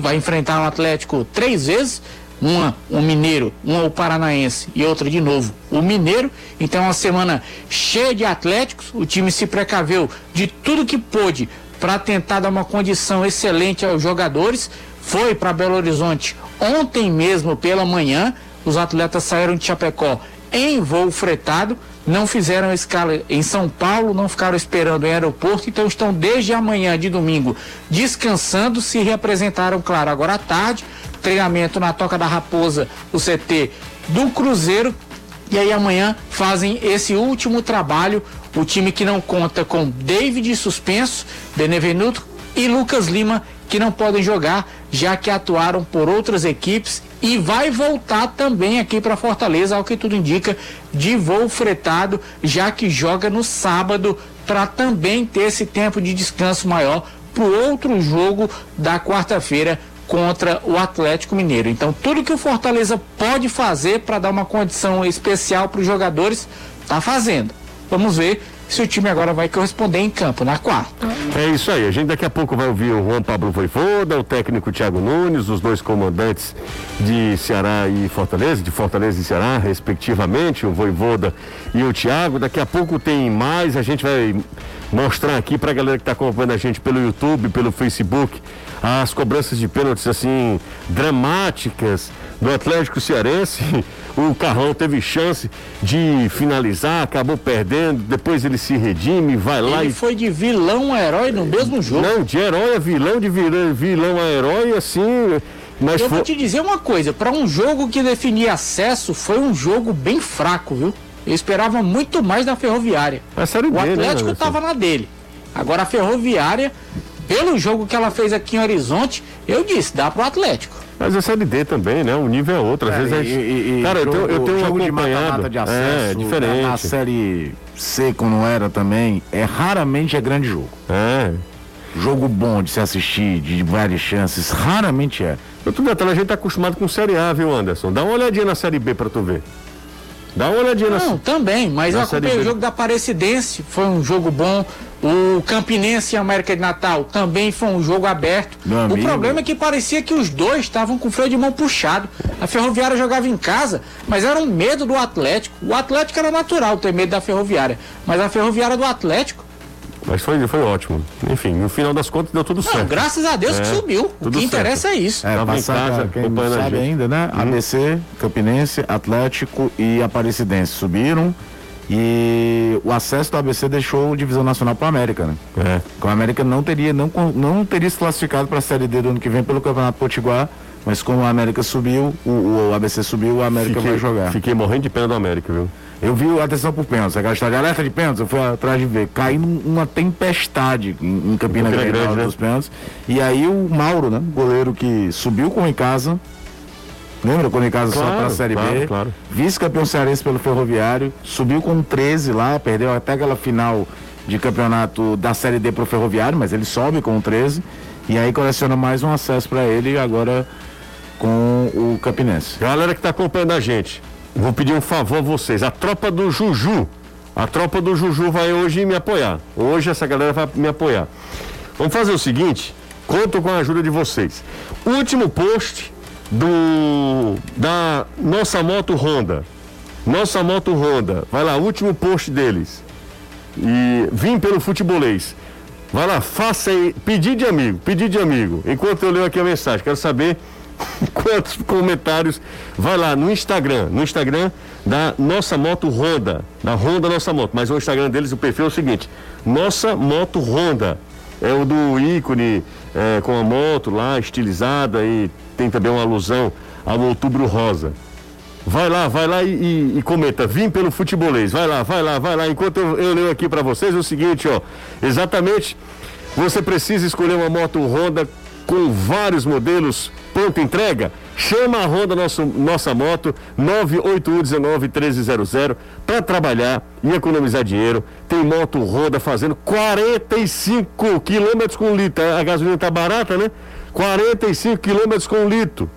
Vai enfrentar um Atlético três vezes. Uma o Mineiro, uma o Paranaense e outra de novo o Mineiro. Então é uma semana cheia de Atléticos. O time se precaveu de tudo que pôde para tentar dar uma condição excelente aos jogadores. Foi para Belo Horizonte ontem mesmo pela manhã. Os atletas saíram de Chapecó em voo fretado, não fizeram escala em São Paulo, não ficaram esperando em aeroporto, então estão desde amanhã de domingo descansando, se reapresentaram, claro, agora à tarde, treinamento na Toca da Raposa, o CT do Cruzeiro, e aí amanhã fazem esse último trabalho, o time que não conta com David suspenso, Benevenuto e Lucas Lima, que não podem jogar já que atuaram por outras equipes. E vai voltar também aqui para Fortaleza, ao que tudo indica, de voo fretado, já que joga no sábado para também ter esse tempo de descanso maior para o outro jogo da quarta-feira contra o Atlético Mineiro. Então, tudo que o Fortaleza pode fazer para dar uma condição especial para os jogadores, está fazendo. Vamos ver se o time agora vai corresponder em campo na quarta. É isso aí. A gente daqui a pouco vai ouvir o Juan Pablo Voivoda, o técnico Thiago Nunes, os dois comandantes de Ceará e Fortaleza, de Fortaleza e Ceará, respectivamente, o Voivoda e o Thiago. Daqui a pouco tem mais, a gente vai mostrar aqui para a galera que está acompanhando a gente pelo YouTube, pelo Facebook, as cobranças de pênaltis assim dramáticas do Atlético Cearense. O Carrão teve chance de finalizar, acabou perdendo, depois ele se redime, vai lá ele e. foi de vilão a herói no mesmo jogo. Não, de herói a vilão, de vilão, vilão a herói, assim. Mas Eu foi... vou te dizer uma coisa, para um jogo que definia acesso, foi um jogo bem fraco, viu? Eu esperava muito mais da Ferroviária. Série O B, né, Atlético estava na dele. Agora a Ferroviária, pelo jogo que ela fez aqui em Horizonte, eu disse, dá pro Atlético. Mas a Série D também, né? O nível é outro. Às É, vezes a e- gente... e- Cara, eu tenho, eu jogo- tenho jogo de acompanhado. mata-mata de acesso, é, diferente. Na série C, quando era também, é raramente é grande jogo. É. Jogo bom de se assistir, de várias chances, raramente é. Outro detalhe, a gente tá acostumado com Série A, viu, Anderson? Dá uma olhadinha na Série B pra tu ver. Dá uma olhadinha Não, na. também, mas eu acompanhei o jogo da Aparecidense, foi um jogo bom. O Campinense e América de Natal também foi um jogo aberto. Meu o amigo. problema é que parecia que os dois estavam com o freio de mão puxado. A Ferroviária jogava em casa, mas era um medo do Atlético. O Atlético era natural ter medo da Ferroviária, mas a Ferroviária do Atlético, Mas foi, foi ótimo. Enfim, no final das contas deu tudo não, certo. graças a Deus que É, subiu. O que interessa certo. é isso. É, Tava em casa, quem não a sabe gente. ainda, né? ABC, Campinense, Atlético e Aparecidense subiram. E o acesso do ABC deixou o Divisão Nacional para América, né? É. Com a América não teria, não, não teria se classificado para a Série D do ano que vem pelo Campeonato Potiguar, mas como a América subiu, o, o ABC subiu, o América vai jogar. fiquei morrendo de pena do América, viu? Eu vi o atenção por pênaltis, aquela história de alerta de pênaltis, eu fui atrás de ver. Caiu uma tempestade em, em Campina Campina Grande, Grande, né? dos pênaltis. E aí o Mauro, né? Goleiro que subiu com o Icasa. Lembra quando o Icasa só Claro, para a Série claro, B? claro. Vice-campeão cearense pelo Ferroviário. Subiu com 13 lá, perdeu até aquela final de campeonato da Série D pro Ferroviário, mas ele sobe com 13. E aí coleciona mais um acesso para ele agora com o Campinense. Galera que tá acompanhando a gente, vou pedir um favor a vocês. A tropa do Juju, a tropa do Juju vai hoje me apoiar. Hoje essa galera vai me apoiar. Vamos fazer o seguinte, conto com a ajuda de vocês. Último post do da nossa moto Honda. Nossa moto Honda. Vai lá, último post deles. E vim pelo futebolês. Vai lá, faça aí, pedir de amigo, pedir de amigo. Enquanto eu leio aqui a mensagem, quero saber quantos comentários. Vai lá no Instagram, no Instagram da Nossa Moto Honda, da Honda Nossa Moto. Mas o Instagram deles, o perfil é o seguinte: Nossa Moto Honda. É o do ícone é, com a moto lá, estilizada e tem também uma alusão ao Outubro Rosa. Vai lá, vai lá e, e- e comenta. Vim pelo futebolês. Vai lá, vai lá, vai lá. Enquanto eu, eu leio aqui para vocês, é o seguinte, ó. Exatamente, você precisa escolher uma moto Honda com vários modelos pronta entrega. Chama a Honda nosso, Nossa Moto 981191300 para trabalhar e economizar dinheiro. Tem moto Honda fazendo 45 quilômetros com litro. A gasolina tá barata, né? 45 quilômetros com litro.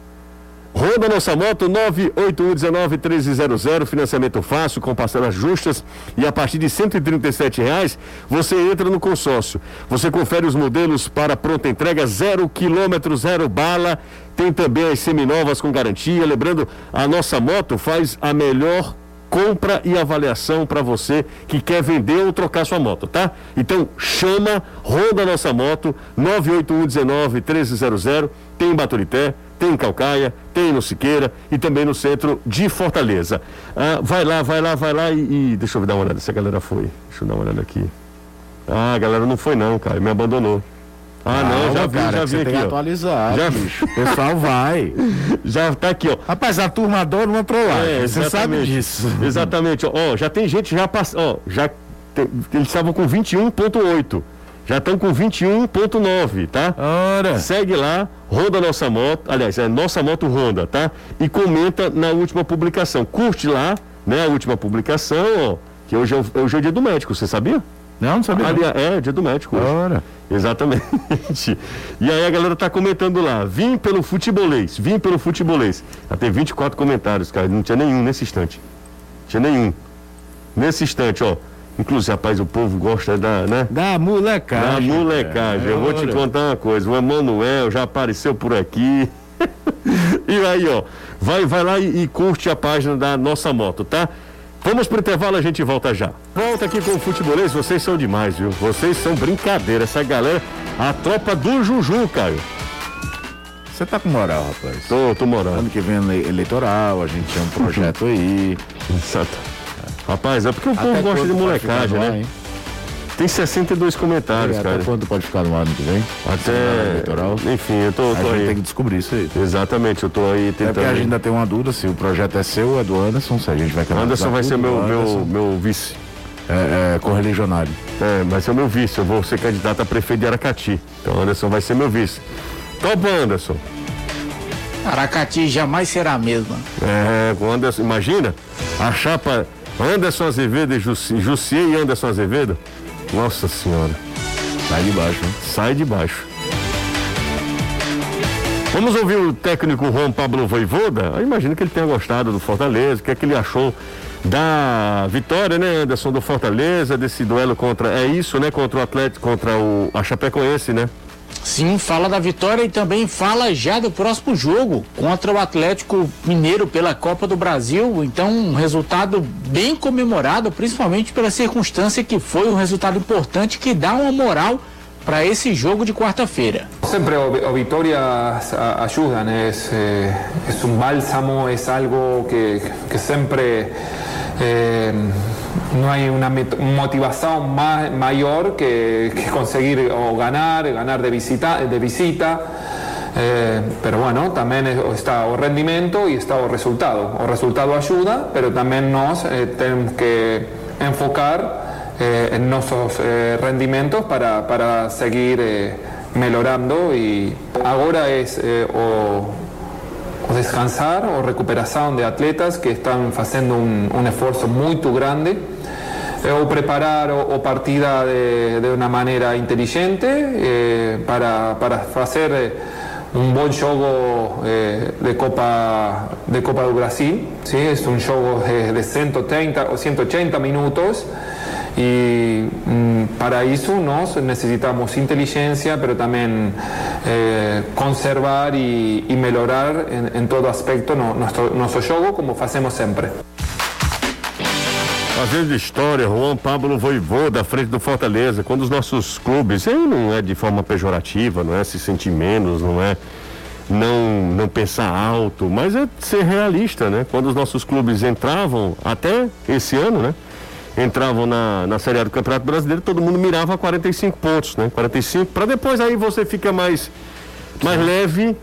Honda Nossa Moto 981191300, financiamento fácil, com parcelas justas e a partir de 137 reais você entra no consórcio. Você confere os modelos para pronta entrega, zero quilômetro, zero bala. Tem também as seminovas com garantia. Lembrando, a Nossa Moto faz a melhor compra e avaliação para você que quer vender ou trocar sua moto, tá? Então chama Honda Nossa Moto 981191300, tem em Baturité, tem em Calcaia, tem no Siqueira e também no centro de Fortaleza. Ah, vai lá, vai lá, vai lá e, e deixa eu dar uma olhada se a galera foi. Deixa eu dar uma olhada aqui. Ah, a galera não foi não, cara, me abandonou. Ah, não, já vi, cara, já você vi tem aqui, ó. atualizar, Já- bicho. O pessoal vai. Já tá aqui, ó. Rapaz, a turma adora uma trollagem. É, você sabe disso. Exatamente. Ó, já tem gente já passa, ó, já te- eles estavam com 21.8 Já estão com 21.9, tá? Ora. Segue lá, Ronda Nossa Moto, aliás, é Nossa Moto Ronda, tá? E comenta na última publicação. Curte lá, né, a última publicação, ó, que hoje é, o, hoje é o dia do médico, você sabia? Não, não sabia. Aliás, é, dia do médico hoje. Ora. Exatamente. E aí a galera tá comentando lá, vim pelo futebolês, vim pelo futebolês. Já tem 24 comentários, cara, não tinha nenhum nesse instante. Tinha nenhum. Nesse instante, ó. Inclusive, rapaz, o povo gosta da, né? Da molecagem. Da molecagem. Eu vou te contar uma coisa. O Emanuel já apareceu por aqui. e aí, ó, vai, vai lá e, e curte a página da nossa moto, tá? Vamos pro intervalo, a gente volta já. Volta aqui com o futebolês, vocês são demais, viu? Vocês são brincadeira. Essa galera, a tropa do Juju, Caio. Você tá com moral, rapaz. Tô, tô morando. Ano que vem ele- eleitoral, a gente tem um projeto aí. Exato. Rapaz, é porque o povo Até gosta de molecagem, ar, né? hein? Tem 62 comentários, Até cara. quando pode ficar no ar ano que vem? Até. eleitoral. Enfim, eu tô, A tô gente tem aí. que descobrir isso aí. Exatamente, eu tô aí É tentando. porque a gente ainda tem uma dúvida se o projeto é seu ou é do Anderson, se a gente vai Anderson vai ser meu, o meu, Anderson meu vice. É, é correligionário. É, vai ser o meu vice. Eu vou ser candidato a prefeito de Aracati. Então, Anderson vai ser meu vice. Topa, Anderson. Aracati jamais será a mesma. É, com Anderson. Imagina a chapa Anderson Azevedo e Jussi, Jussier e Anderson Azevedo. Nossa Senhora. Sai de baixo, né? Sai de baixo. Vamos ouvir o técnico Juan Pablo Voivoda? Eu imagino que ele tenha gostado do Fortaleza, o que é que ele achou da vitória, né, Anderson, do Fortaleza, desse duelo contra, é isso, né, contra o Atlético, contra o, a Chapecoense, né? Sim, fala da vitória e também fala já do próximo jogo contra o Atlético Mineiro pela Copa do Brasil. Então, um resultado bem comemorado, principalmente pela circunstância que foi um resultado importante que dá uma moral para esse jogo de quarta-feira. Victorias a- ayudan, es, eh, es un bálsamo, es algo que, que siempre eh, no hay una motivación ma- mayor que, conseguir o ganar, ganar de visita. De visita. Eh, pero bueno, también es- está o rendimiento y está o resultado. O resultado ayuda, pero también nos eh, tenemos que enfocar en nuestros rendimentos para, para seguir mejorando y ahora es o descansar o recuperación de atletas que están haciendo un, un esfuerzo muy grande eh, o preparar o, o partida de, de una manera inteligente eh, para, para hacer eh, un buen juego eh, de Copa de Copa do Brasil, ¿sí? es un juego de, de 130 o 180 minutos y mm, para eso nos necesitamos inteligencia, pero también eh, conservar mejorar en, en todo aspecto no- nuestro, nuestro juego como hacemos siempre. Fazendo história, Juan Pablo Voivoda à frente do Fortaleza, quando os nossos clubes, aí não é de forma pejorativa, não é se sentir menos, não é não, não pensar alto, mas é ser realista, né? Quando os nossos clubes entravam, até esse ano, né? Entravam na, na Série A do Campeonato Brasileiro, todo mundo mirava 45 pontos, né? 45, para depois aí você fica mais, mais leve,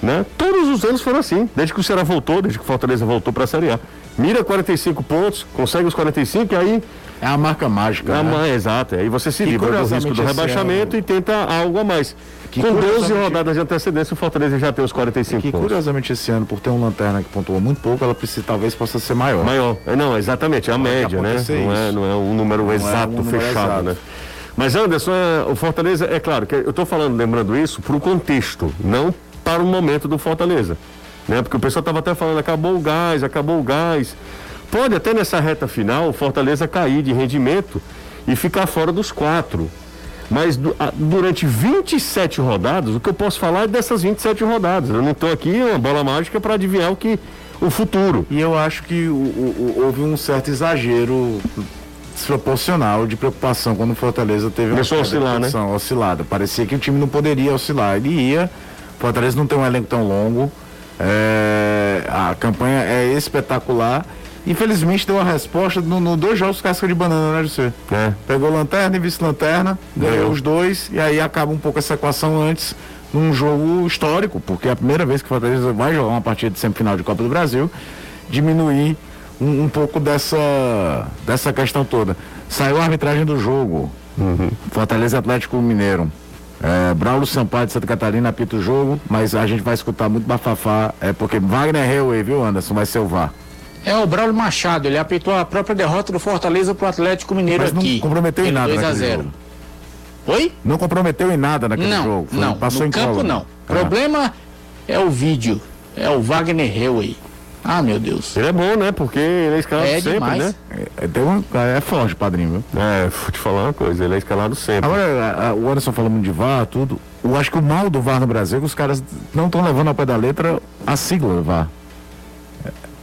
né? Todos os anos foram assim, desde que o Ceará voltou, desde que o Fortaleza voltou para a Série A. Mira 45 pontos, consegue os 45 e aí É a marca mágica. ah, né? mas, exato, aí você se livra do risco do esse rebaixamento e tenta algo a mais. Que Com 12 curiosamente- rodadas de antecedência, o Fortaleza já tem os 45 Que pontos. curiosamente esse ano, por ter um lanterna que pontuou muito pouco, ela precisa, talvez possa ser maior. Maior. É, Não, exatamente, é a Pode média, né? Não é, não é um número é exato, um número fechado, exato. né? Mas Anderson, é, o Fortaleza, é claro que eu estou falando, lembrando isso, para o contexto, não para o momento do Fortaleza. Né? Porque o pessoal estava até falando, acabou o gás, acabou o gás. Pode até nessa reta final o Fortaleza cair de rendimento e ficar fora dos quatro. Mas durante 27 rodadas, o que eu posso falar é dessas 27 rodadas. Eu não estou aqui uma bola mágica para adivinhar o que o futuro. E eu acho que o- o- houve um certo exagero desproporcional de preocupação quando o Fortaleza teve Começou a queda de oscilar, né? oscilada. Parecia que o time não poderia oscilar. Ele ia. Fortaleza não tem um elenco tão longo. É, a campanha é espetacular. Infelizmente deu a resposta no, no dois jogos casca de banana, né, José? É. Pegou lanterna e vice-lanterna, ganhou Ganhou. os dois, e aí acaba um pouco essa equação antes num jogo histórico, porque é a primeira vez que o Fortaleza vai jogar uma partida de semifinal de Copa do Brasil, diminuir um, um pouco dessa, dessa questão toda. Saiu a arbitragem do jogo. Uhum. Fortaleza Atlético Mineiro. É, Braulio Sampaio de Santa Catarina apita o jogo, mas a gente vai escutar muito bafafá, é porque Wagner Hellway, viu, Anderson, vai ser o VAR. É o Braulio Machado, ele apitou a própria derrota do Fortaleza pro Atlético Mineiro Mas não aqui. comprometeu em nada 2 a naquele 0. jogo. Oi? Não comprometeu em nada naquele Não, jogo. Foi- não. passou no em campo cola. não. Ah. Problema é o vídeo. É o Wagner Hellway. Ah, meu Deus. Ele é bom, né? Porque ele é escalado É sempre, demais. né? É, tem uma- é forte, padrinho, viu? É, vou te falar uma coisa, ele é escalado sempre. Agora, a- a- o Anderson falou muito de VAR, tudo. Eu acho que o mal do VAR no Brasil é que os caras não estão levando ao pé da letra a sigla do VAR.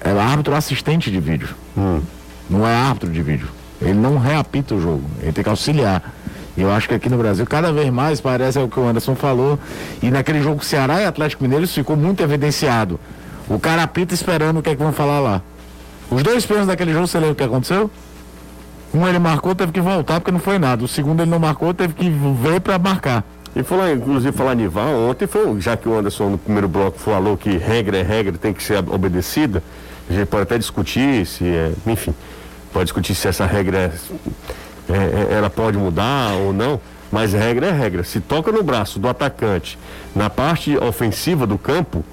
É, é árbitro assistente de vídeo. Hum. Não é árbitro de vídeo. Ele não reapita o jogo. Ele tem que auxiliar. E eu acho que aqui no Brasil, cada vez mais, parece é o que o Anderson falou. E naquele jogo Ceará e Atlético Mineiro, isso ficou muito evidenciado. O cara apita esperando o que é que vão falar lá. Os dois pênaltis daquele jogo, você lembra o que aconteceu? Um ele marcou, teve que voltar porque não foi nada. O segundo ele não marcou, teve que ver para marcar. E falar, inclusive falar VAR, ontem foi, já que o Anderson no primeiro bloco falou que regra é regra, tem que ser obedecida, a gente pode até discutir se é, enfim, pode discutir se essa regra é- é- ela pode mudar ou não, mas regra é regra. Se toca no braço do atacante na parte ofensiva do campo,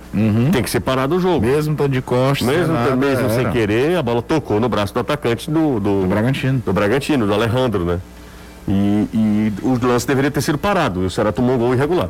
tem que ser parado o jogo. Mesmo estando de costas. Mesmo, nada, mesmo sem querer, a bola tocou no braço do atacante do, do, Do Bragantino. do Bragantino, do Alejandro, né? E, e o lance deveria ter sido parado. E o Ceará tomou um gol irregular.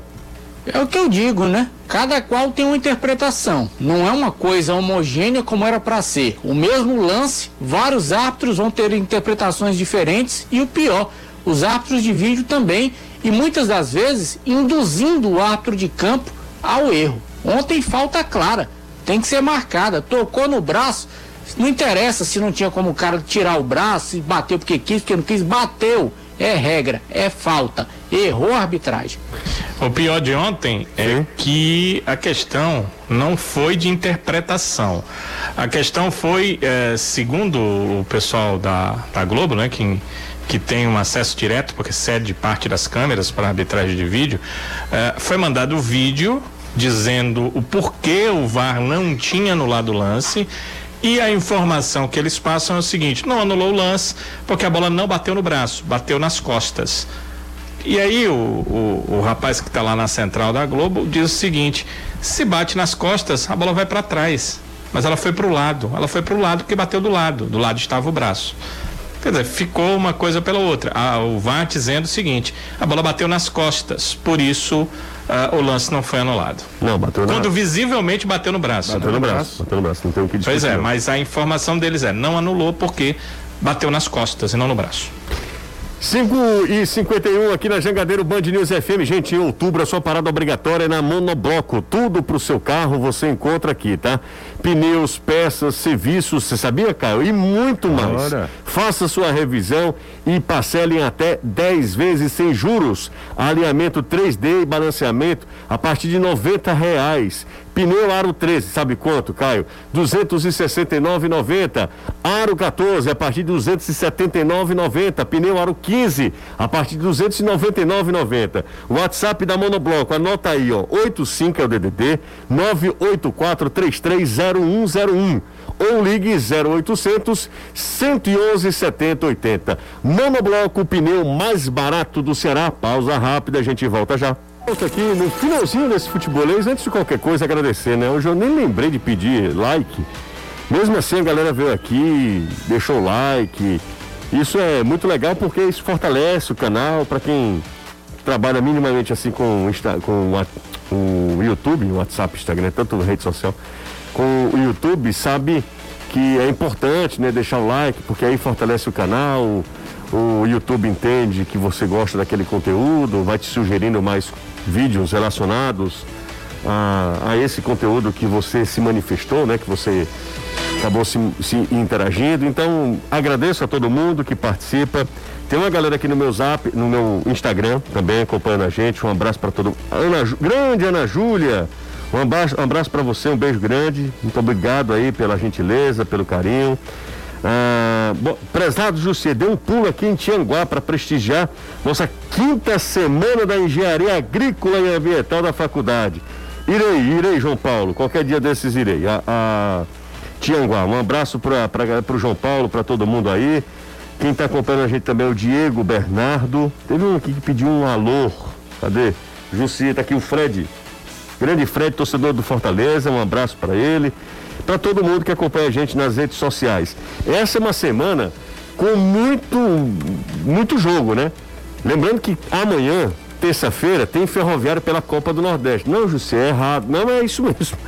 É o que eu digo, né? Cada qual tem uma interpretação. Não é uma coisa homogênea como era para ser. O mesmo lance, vários árbitros vão ter interpretações diferentes e o pior, os árbitros de vídeo também e muitas das vezes induzindo o árbitro de campo ao erro. Ontem falta clara, tem que ser marcada. Tocou no braço, não interessa se não tinha como o cara tirar o braço, se bateu porque quis, porque não quis, bateu. É regra, é falta. Errou a arbitragem. O pior de ontem é que a questão não foi de interpretação. A questão foi, eh, segundo o pessoal da, da Globo, né, que, que tem um acesso direto, porque cede parte das câmeras para arbitragem de vídeo, eh, foi mandado o vídeo dizendo o porquê o VAR não tinha anulado o lance. E a informação que eles passam é o seguinte: não anulou o lance porque a bola não bateu no braço, bateu nas costas. E aí o, o, o rapaz que está lá na central da Globo diz o seguinte: se bate nas costas, a bola vai para trás. Mas ela foi para o lado. Ela foi para o lado porque bateu do lado. Do lado estava o braço. Quer dizer, ficou uma coisa pela outra. Ah, o VAR dizendo o seguinte: a bola bateu nas costas, por isso ah, o lance não foi anulado. Não, bateu na- Quando visivelmente bateu no braço. Bateu no braço. Bateu no braço, não tem o que discutir. Pois é, mas a informação deles é: não anulou porque bateu nas costas e não no braço. 5 e 51 aqui na Jangadeiro Band News FM. Gente, em outubro a sua parada obrigatória é na Monobloco. Tudo pro seu carro você encontra aqui, tá? Pneus, peças, serviços, você sabia, Caio? E muito mais. Ora. Faça sua revisão e parcele em até 10 vezes sem juros. Alinhamento 3D e balanceamento a partir de 90 reais. Pneu Aro 13, sabe quanto, Caio? 269,90. Aro 14 a partir de 279,90. Pneu Aro 15 a partir de 299,90. WhatsApp da Monobloco, anota aí, ó. 85 é o DDD 984330101 ou ligue 0800 111 7080. Monobloco, o pneu mais barato do Ceará. Pausa rápida, a gente volta já. Aqui no finalzinho desse futebolês, antes de qualquer coisa, agradecer, né? Hoje eu nem lembrei de pedir like. Mesmo assim, a galera veio aqui, deixou o like. Isso é muito legal porque isso fortalece o canal para quem trabalha minimamente assim com, com o YouTube, WhatsApp, Instagram, tanto rede social, com o YouTube, sabe que é importante, né, deixar o like, porque aí fortalece o canal, o, YouTube entende que você gosta daquele conteúdo, vai te sugerindo mais vídeos relacionados a, a esse conteúdo que você se manifestou, né, que você acabou se, se interagindo. Então, agradeço a todo mundo que participa. Tem uma galera aqui no meu zap, no meu Instagram também acompanhando a gente. Um abraço para todo Ana, Ju- grande Ana Júlia. Um abraço, um abraço para você, um beijo grande. Muito obrigado aí pela gentileza, pelo carinho. Ah, prezado José, dê um pulo aqui em Tianguá para prestigiar nossa quinta semana da engenharia agrícola e ambiental da faculdade. Irei, irei, João Paulo. Qualquer dia desses irei. A, a Tianguá. Um abraço para o João Paulo, para todo mundo aí. Quem está acompanhando a gente também é o Diego Bernardo. Teve um aqui que pediu um alô. Cadê? Jussi, tá aqui o Fred. Grande Fred, torcedor do Fortaleza. Um abraço para ele. Para todo mundo que acompanha a gente nas redes sociais. Essa é uma semana com muito, muito jogo, né? Lembrando que amanhã, terça-feira, tem Ferroviário pela Copa do Nordeste. Não, José, é errado. Não, é isso mesmo.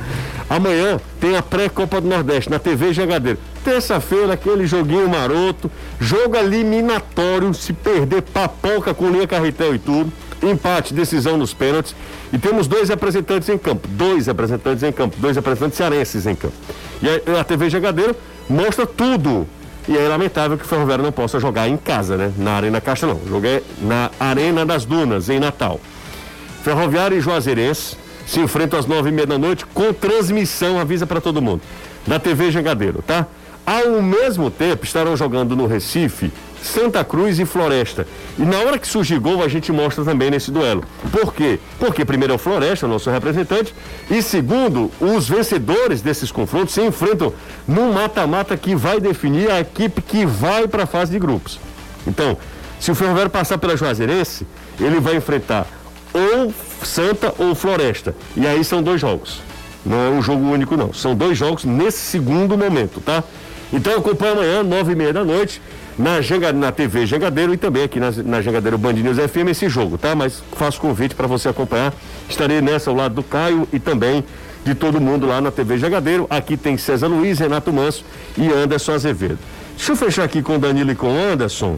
Amanhã tem a pré-Copa do Nordeste na TV Jangadeiro. Terça-feira, aquele joguinho maroto, jogo eliminatório, se perder papoca com linha carretel e tudo. Empate, decisão nos pênaltis. E temos dois representantes em campo. Dois representantes em campo. Dois representantes cearenses em campo. E a, a TV Jangadeiro mostra tudo. E é lamentável que o Ferroviário não possa jogar em casa, né? Na Arena Caixa não. Joguei na Arena das Dunas, em Natal. Ferroviário e Juazeirense se enfrentam às nove e meia da noite com transmissão, avisa para todo mundo, da TV Jangadeiro, tá? Ao mesmo tempo, estarão jogando no Recife Santa Cruz e Floresta. E na hora que surgir gol, a gente mostra também nesse duelo. Por quê? Porque primeiro é o Floresta, o nosso representante, e segundo, os vencedores desses confrontos se enfrentam num mata-mata que vai definir a equipe que vai para a fase de grupos. Então, se o Ferroviário passar pela Juazeirense, ele vai enfrentar ou Santa ou Floresta. E aí são dois jogos. Não é um jogo único, não. São dois jogos nesse segundo momento, tá? Então acompanha amanhã, nove e meia da noite, na, na TV Jangadeiro e também aqui na, na Jangadeiro Band News FM esse jogo, tá? Mas faço convite para você acompanhar. Estarei nessa ao lado do Caio e também de todo mundo lá na TV Jangadeiro. Aqui tem César Luiz, Renato Manso e Anderson Azevedo. Deixa eu fechar aqui com o Danilo e com o Anderson.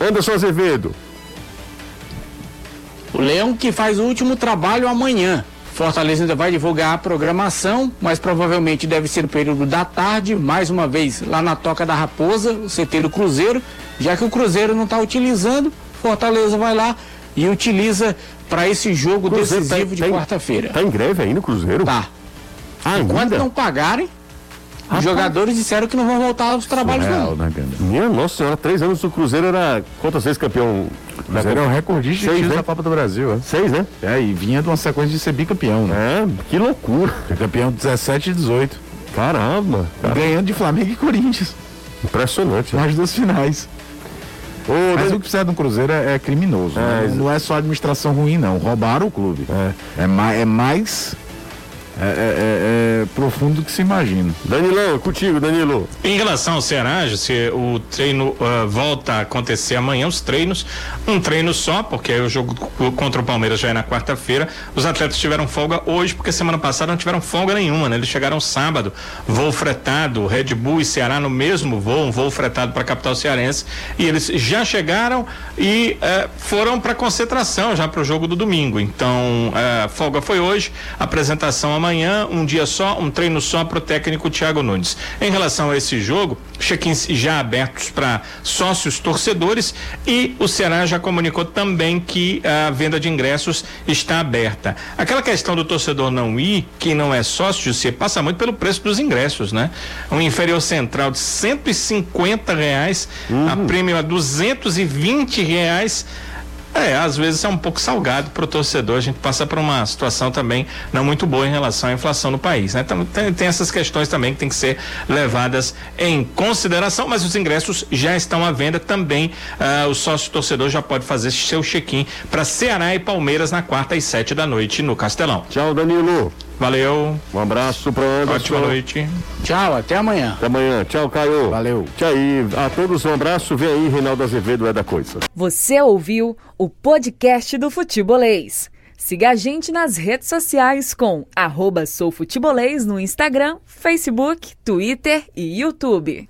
Anderson Azevedo. O Leão que faz o último trabalho amanhã. Fortaleza ainda vai divulgar a programação, mas provavelmente deve ser no período da tarde, mais uma vez lá na Toca da Raposa, o CT do Cruzeiro, já que o Cruzeiro não está utilizando, Fortaleza vai lá e utiliza para esse jogo Cruzeiro decisivo tá, de tá quarta-feira. Está em greve aí no Cruzeiro? Tá. Ah, Enquanto não pagarem, os jogadores disseram que não vão voltar aos trabalhos Surreal, não. Né, Minha nossa senhora, três anos o Cruzeiro era quantas vezes campeão? Cruzeiro é o recordista Seis, né? da Copa do Brasil. É. Seis, né? É, e vinha de uma sequência de ser bicampeão, né? É, que loucura. Campeão 17 e 18. Caramba. Caramba. Ganhando de Flamengo e Corinthians. Impressionante. Nas duas finais. Ô, Mas o que precisa do Cruzeiro é, é criminoso. É, né? Não é só administração ruim, não. Roubaram o clube. É, é, mais, é mais é, é, é, é, profundo do que se imagina. Danilão, contigo, Danilo. Em relação ao Ceará, se o treino uh, volta a acontecer amanhã, os treinos, um treino só, porque o jogo contra o Palmeiras já é na quarta-feira. Os atletas tiveram folga hoje, porque semana passada não tiveram folga nenhuma, né? Eles chegaram sábado, voo fretado, Red Bull e Ceará no mesmo voo, um voo fretado para a capital cearense, e eles já chegaram e uh, foram para concentração já para o jogo do domingo. Então, uh, folga foi hoje, apresentação amanhã, um dia só, um treino só para o técnico Thiago Nunes. Em relação a esse jogo, check-ins já abertos para sócios torcedores e o Ceará já comunicou também que a venda de ingressos está aberta. Aquela questão do torcedor não ir, quem não é sócio, você passa muito pelo preço dos ingressos, né? Um inferior central de 150 reais, uhum. a prêmio a 220 reais é, às vezes é um pouco salgado para o torcedor. A gente passa por uma situação também não muito boa em relação à inflação no país, né? Então, tem, tem essas questões também que tem que ser levadas em consideração, mas os ingressos já estão à venda também. Uh, o sócio torcedor já pode fazer seu check-in para Ceará e Palmeiras na quarta e sete da noite no Castelão. Tchau, Danilo. Valeu. Um abraço para Anderson. Ótima noite. Tchau, até amanhã. Até amanhã. Tchau, Caio. Valeu. Tchau aí. A todos um abraço. Vem aí, Reinaldo Azevedo é da coisa. Você ouviu o podcast do Futebolês. Siga a gente nas redes sociais com arroba soufutebolês no Instagram, Facebook, Twitter e YouTube.